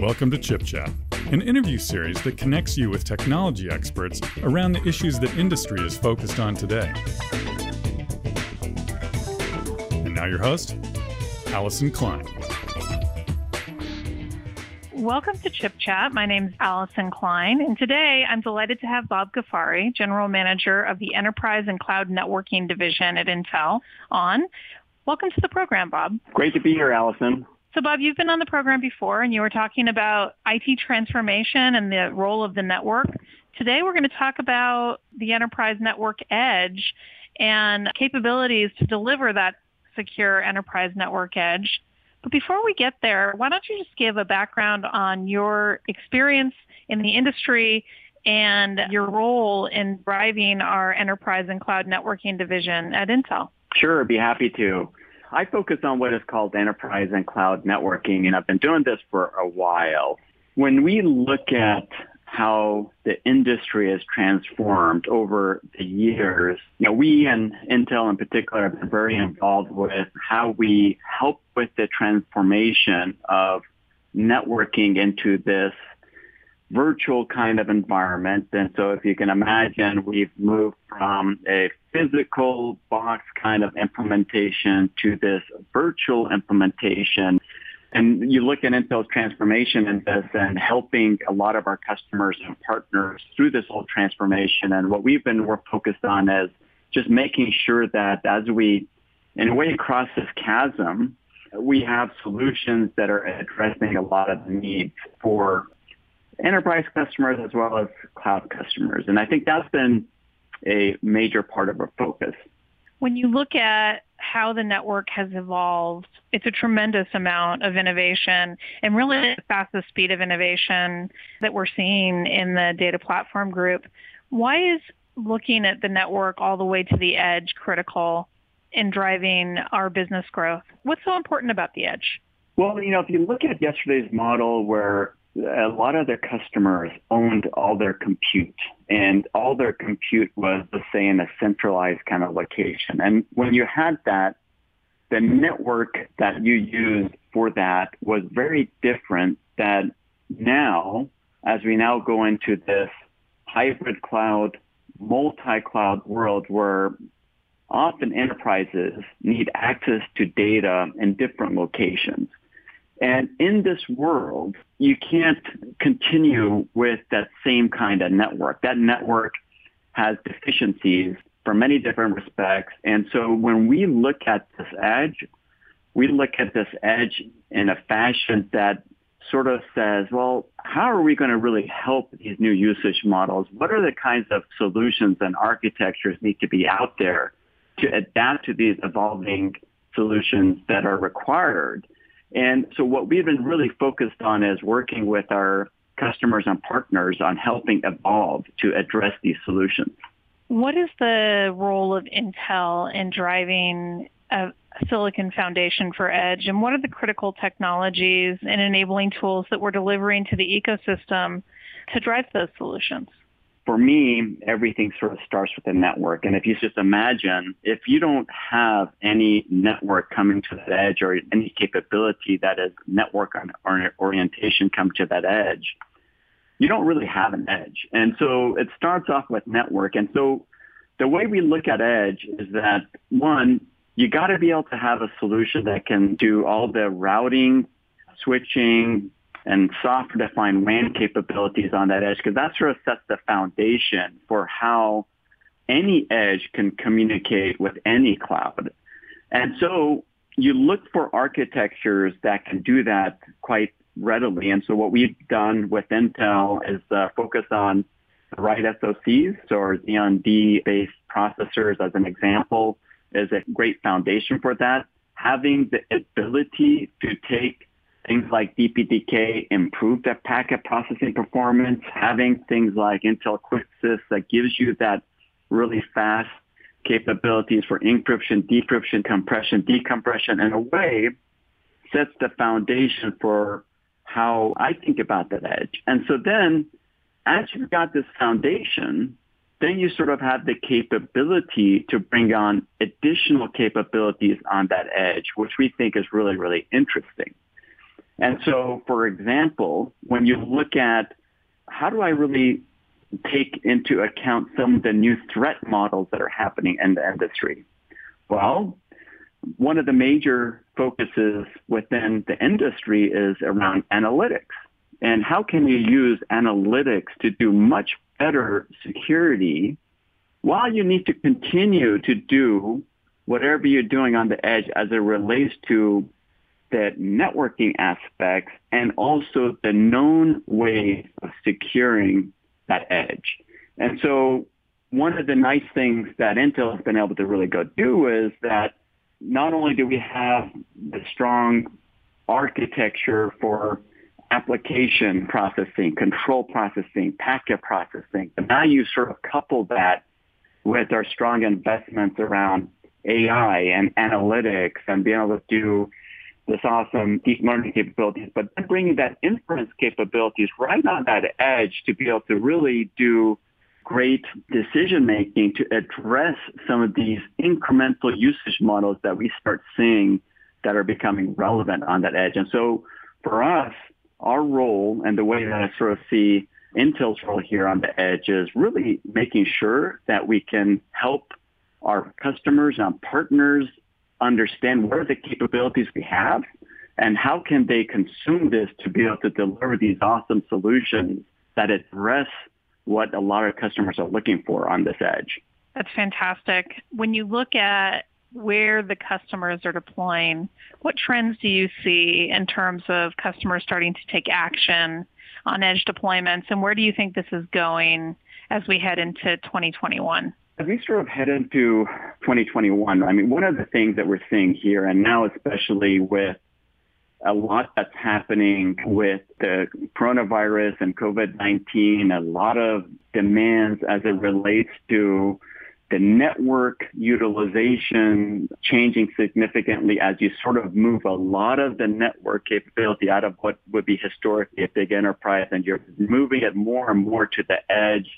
Welcome to Chip Chat, an interview series that connects you with technology experts around the issues that industry is focused on today. And now your host, Allyson Klein. Welcome to Chip Chat. My name is Allyson Klein, and today I'm delighted to have Bob Ghaffari, General Manager of the Enterprise and Cloud Networking Division at Intel, on. Welcome to the program, Bob. Great to be here, Allyson. So, Bob, you've been on the program before, and you were talking about IT transformation and the role of the network. Today, we're going to talk about the enterprise network edge and capabilities to deliver that secure enterprise network edge. But before we get there, why don't you just give a background on your experience in the industry and your role in driving our enterprise and cloud networking division at Intel? Sure, I'd be happy to. I focus on what is called enterprise and cloud networking, and I've been doing this for a while. When we look at how the industry has transformed over the years, you know, we and Intel in particular have been very involved with how we help with the transformation of networking into this virtual kind of environment. And so if you can imagine, we've moved from a physical box kind of implementation to this virtual implementation. And you look at Intel's transformation in this and helping a lot of our customers and partners through this whole transformation. And what we've been more focused on is just making sure that as we, in a way, cross this chasm, we have solutions that are addressing a lot of needs for enterprise customers as well as cloud customers. And I think that's been a major part of our focus. When you look at how the network has evolved, it's a tremendous amount of innovation and really the fastest speed of innovation that we're seeing in the data platform group. Why is looking at the network all the way to the edge critical in driving our business growth? What's so important about the edge? Well, you know, if you look at yesterday's model where a lot of their customers owned all their compute and all their compute was, let's say, in a centralized kind of location. And when you had that, the network that you used for that was very different than now, as we now go into this hybrid cloud, multi-cloud world where often enterprises need access to data in different locations. And in this world, you can't continue mm-hmm. with that same kind of network. That network has deficiencies for many different respects. And so when we look at this edge, we look at this edge in a fashion that sort of says, well, how are we going to really help these new usage models? What are the kinds of solutions and architectures need to be out there to adapt to these evolving solutions that are required? And so what we've been really focused on is working with our customers and partners on helping evolve to address these solutions. What is the role of Intel in driving a silicon foundation for edge and what are the critical technologies and enabling tools that we're delivering to the ecosystem to drive those solutions? For me, everything sort of starts with the network. And if you just imagine, if you don't have any network coming to that edge or any capability that is network orientation come to that edge, you don't really have an edge. And so it starts off with network. And so the way we look at edge is that one, you got to be able to have a solution that can do all the routing, switching, and software-defined WAN capabilities on that edge because that sort of sets the foundation for how any edge can communicate with any cloud. And so you look for architectures that can do that quite readily. And so what we've done with Intel is uh, focus on the right SoCs, so our Xeon D-based processors as an example is a great foundation for that. Having the ability to take things like DPDK improve that packet processing performance, having things like Intel QuickAssist that gives you that really fast capabilities for encryption, decryption, compression, decompression in a way sets the foundation for how I think about that edge. And so then as you've got this foundation, then you sort of have the capability to bring on additional capabilities on that edge, which we think is really, really interesting. And so, for example, when you look at how do I really take into account some of the new threat models that are happening in the industry? Well, one of the major focuses within the industry is around analytics. And how can you use analytics to do much better security while you need to continue to do whatever you're doing on the edge as it relates to the networking aspects and also the known ways of securing that edge. And so one of the nice things that Intel has been able to really go do is that not only do we have the strong architecture for application processing, control processing, packet processing, but now you sort of couple that with our strong investments around AI and analytics and being able to do this awesome deep learning capabilities, but then bringing that inference capabilities right on that edge to be able to really do great decision making to address some of these incremental usage models that we start seeing that are becoming relevant on that edge. And so for us, our role and the way that I sort of see Intel's role here on the edge is really making sure that we can help our customers and partners understand what are the capabilities we have and how can they consume this to be able to deliver these awesome solutions that address what a lot of customers are looking for on this edge. That's fantastic. When you look at where the customers are deploying, what trends do you see in terms of customers starting to take action on edge deployments, and where do you think this is going as we head into 2021? As we sort of head into 2021, I mean, one of the things that we're seeing here, and now especially with a lot that's happening with the coronavirus and COVID-19, a lot of demands as it relates to the network utilization changing significantly as you sort of move a lot of the network capability out of what would be historically a big enterprise and you're moving it more and more to the edge.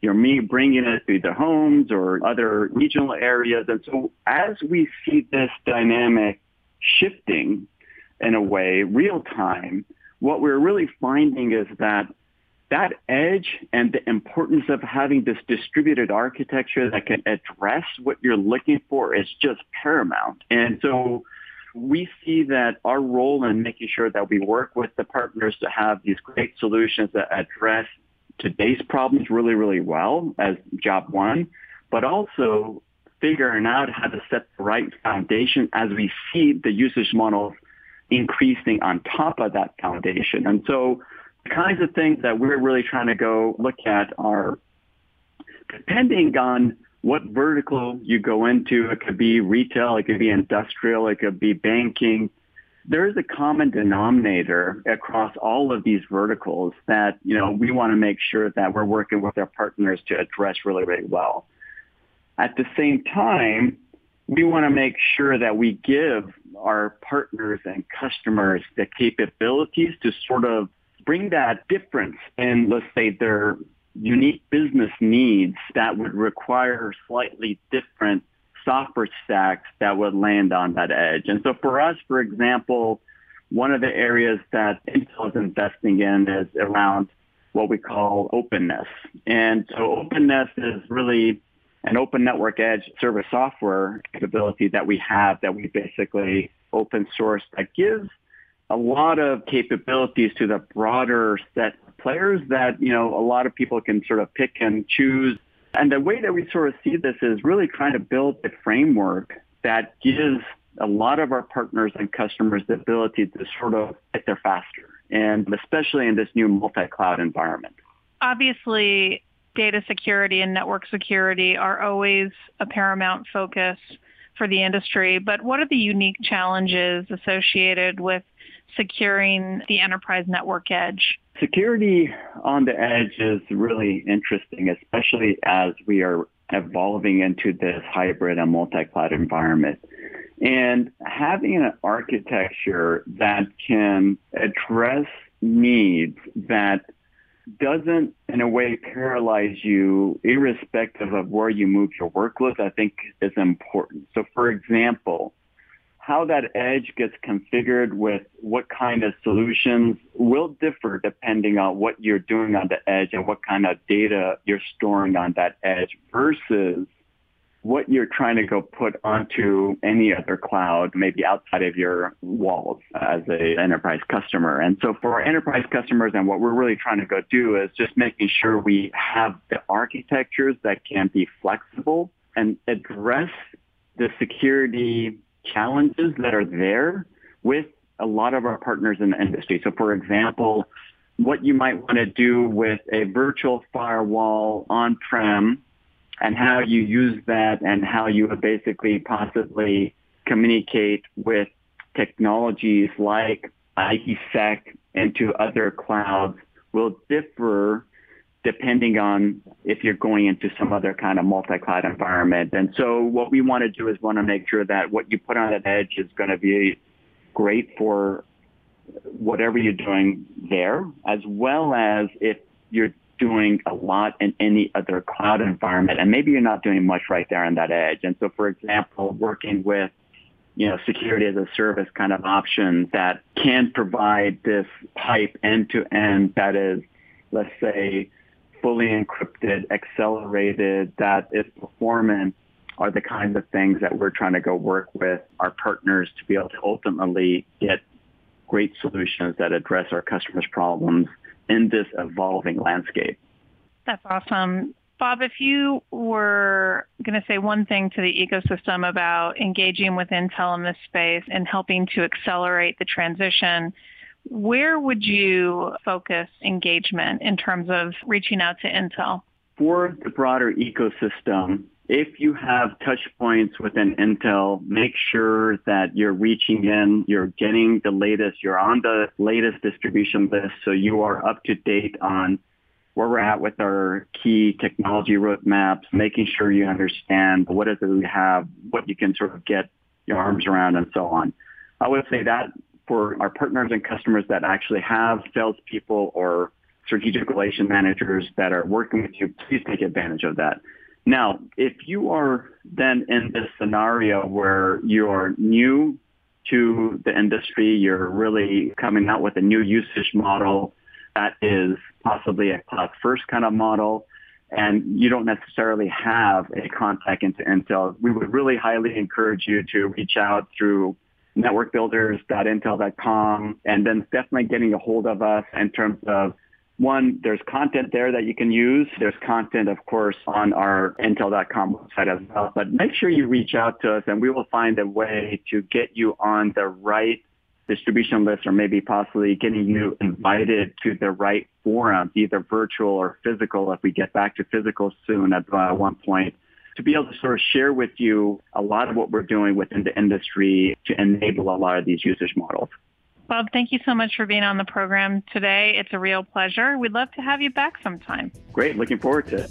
You're me bringing it to the homes or other regional areas. And so as we see this dynamic shifting in a way real time, what we're really finding is that that edge and the importance of having this distributed architecture that can address what you're looking for is just paramount. And so we see that our role in making sure that we work with the partners to have these great solutions that address today's problems really, really well as job one, but also figuring out how to set the right foundation as we see the usage models increasing on top of that foundation. And so the kinds of things that we're really trying to go look at are depending on what vertical you go into, it could be retail, it could be industrial, it could be banking. There is a common denominator across all of these verticals that, you know, we want to make sure that we're working with our partners to address really, really well. At the same time, we want to make sure that we give our partners and customers the capabilities to sort of bring that difference in, let's say, their unique business needs that would require slightly different software stacks that would land on that edge. And so for us, for example, one of the areas that Intel is investing in is around what we call OpenNESS. And so OpenNESS is really an open network edge service software capability that we have that we basically open source that gives a lot of capabilities to the broader set of players that, you know, a lot of people can sort of pick and choose. And the way that we sort of see this is really trying to build a framework that gives a lot of our partners and customers the ability to sort of get there faster, and especially in this new multi-cloud environment. Obviously, data security and network security are always a paramount focus for the industry, but what are the unique challenges associated with securing the enterprise network edge? Security on the edge is really interesting, especially as we are evolving into this hybrid and multi-cloud environment. And having an architecture that can address needs that doesn't in a way paralyze you irrespective of where you move your workloads, I think is important. So for example, how that edge gets configured with what kind of solutions will differ depending on what you're doing on the edge and what kind of data you're storing on that edge versus what you're trying to go put onto any other cloud, maybe outside of your walls as a enterprise customer. And so for enterprise customers and what we're really trying to go do is just making sure we have the architectures that can be flexible and address the security challenges that are there with a lot of our partners in the industry. So for example, what you might want to do with a virtual firewall on-prem and how you use that and how you would basically possibly communicate with technologies like IPsec into other clouds will differ depending on if you're going into some other kind of multi-cloud environment. And so what we want to do is want to make sure that what you put on that edge is going to be great for whatever you're doing there, as well as if you're doing a lot in any other cloud environment, and maybe you're not doing much right there on that edge. And so, for example, working with you know, security as a service kind of options that can provide this pipe end to end that is, let's say, fully encrypted, accelerated, that is performant are the kinds of things that we're trying to go work with our partners to be able to ultimately get great solutions that address our customers' problems in this evolving landscape. That's awesome. Bob, if you were going to say one thing to the ecosystem about engaging with Intel in this space and helping to accelerate the transition, where would you focus engagement in terms of reaching out to Intel? For the broader ecosystem, if you have touch points within Intel, make sure that you're reaching in, you're getting the latest, you're on the latest distribution list so you are up to date on where we're at with our key technology roadmaps, making sure you understand what is it we have, what you can sort of get your arms around and so on. I would say that for our partners and customers that actually have salespeople or strategic relation managers that are working with you, please take advantage of that. Now, if you are then in this scenario where you are new to the industry, you're really coming out with a new usage model that is possibly a cloud first kind of model, and you don't necessarily have a contact into Intel, we would really highly encourage you to reach out through networkbuilders.intel.com and then definitely getting a hold of us in terms of one, there's content there that you can use. There's content, of course, on our intel.com website as well. But make sure you reach out to us and we will find a way to get you on the right distribution list or maybe possibly getting you invited to the right forums, either virtual or physical if we get back to physical soon at uh, one point to be able to sort of share with you a lot of what we're doing within the industry to enable a lot of these usage models. Bob, thank you so much for being on the program today. It's a real pleasure. We'd love to have you back sometime. Great. Looking forward to it.